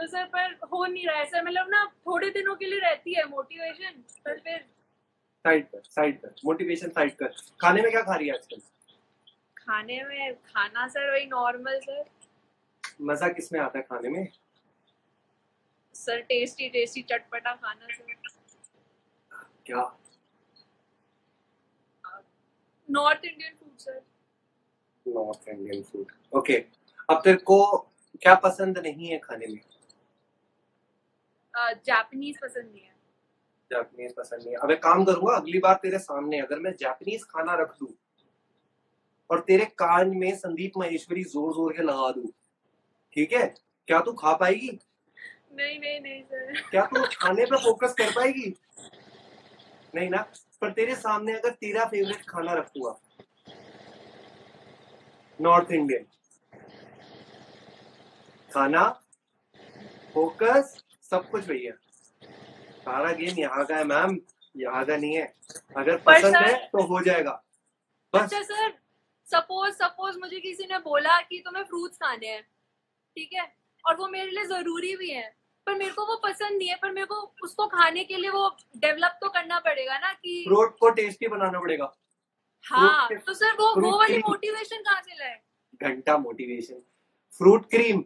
तो सर पर हो नहीं रहा है। सर मतलब ना थोड़े दिनों के लिए रहती है मोटिवेशन पर फिर साइड कर साइड कर मोटिवेशन साइड कर खाने में क्या खा रही है आजकल? खाने में खाना सर वही नॉर्मल सर। मज़ा किसमें आता है खाने में? सर टेस्टी टेस्टी चटपटा खाना सर। क्या? North Indian food sir north Indian food okay अब तेरे को क्या पसंद नहीं है खाने में? जापानीज पसंद नहीं है। जापानीज पसंद नहीं है। अब एक काम करूँगा अगली बार तेरे सामने अगर मैं जापानीज खाना रख दूँ और तेरे कान में संदीप महेश्वरी ज़ोर ज़ोर के लगा दूँ ठीक है? क्या तू खा पाएगी? नहीं नहीं नहीं सर क्या तू खाने पे फोकस कर पाएगी? नहीं ना? पर तेरे सामने अगर तेरा फेवरेट खाना रखूँगा। नॉर्थ इंडियन खाना फोकस सब कुछ भैया। सारा गेम यहाँ का है मैम। यहाँ का नहीं है। अगर पसंद है तो हो जाएगा। बस। अच्छा सर सपोज़ सपोज़ मुझे किसी ने बोला कि तुम्हें फ्रूट्स खाने हैं ठीक है? और वो मेरे लिए ज़रूरी भी है पर मेरे को वो पसंद नहीं है पर मेरे को उसको खाने के लिए वो डेवलप तो करना पड़ेगा ना कि फ्रूट को टेस्टी बनाना पड़ेगा। हाँ तो सर वो वो वाली मोटिवेशन कहाँ से लाए? घंटा मोटिवेशन फ्रूट क्रीम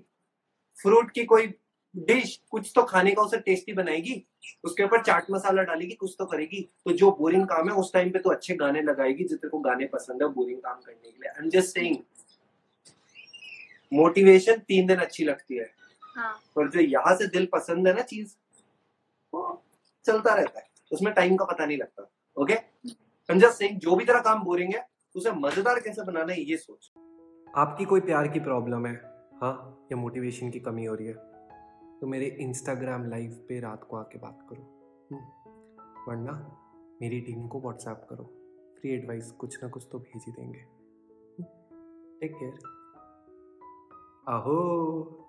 फ्रूट की कोई डिश कुछ तो खाने का उसे टेस्टी बनाएगी उसके ऊपर चाट मसाला डालेगी कुछ तो करेगी। तो जो बोरिंग काम है उस टाइम पे तो अच्छे गाने लगाएगी जितने को गाने पसंद है बोरिंग काम करने के लिए। I am just saying motivation तीन दिन अच्छी लगती है। हाँ। पर जो यहाँ से दिल पसंद है ना चीज़ वो चलता रहता है। उसमें टाइम का पता नहीं लगता। Okay I am just saying जो भी तेरा काम बोरिंग है उसे मज़ेदार कैसे बनाना है ये सोच। आपकी कोई प्यार की प्रॉब्लम है? हाँ? या मोटिवेशन की कमी हो रही है? तो मेरे इंस्टाग्राम लाइव पे रात को आके बात करो। हम्म। वरना मेरी टीम को व्हाट्सएप करो। फ्री एडवाइस कुछ ना कुछ तो भेज ही देंगे। टेक केयर आहो।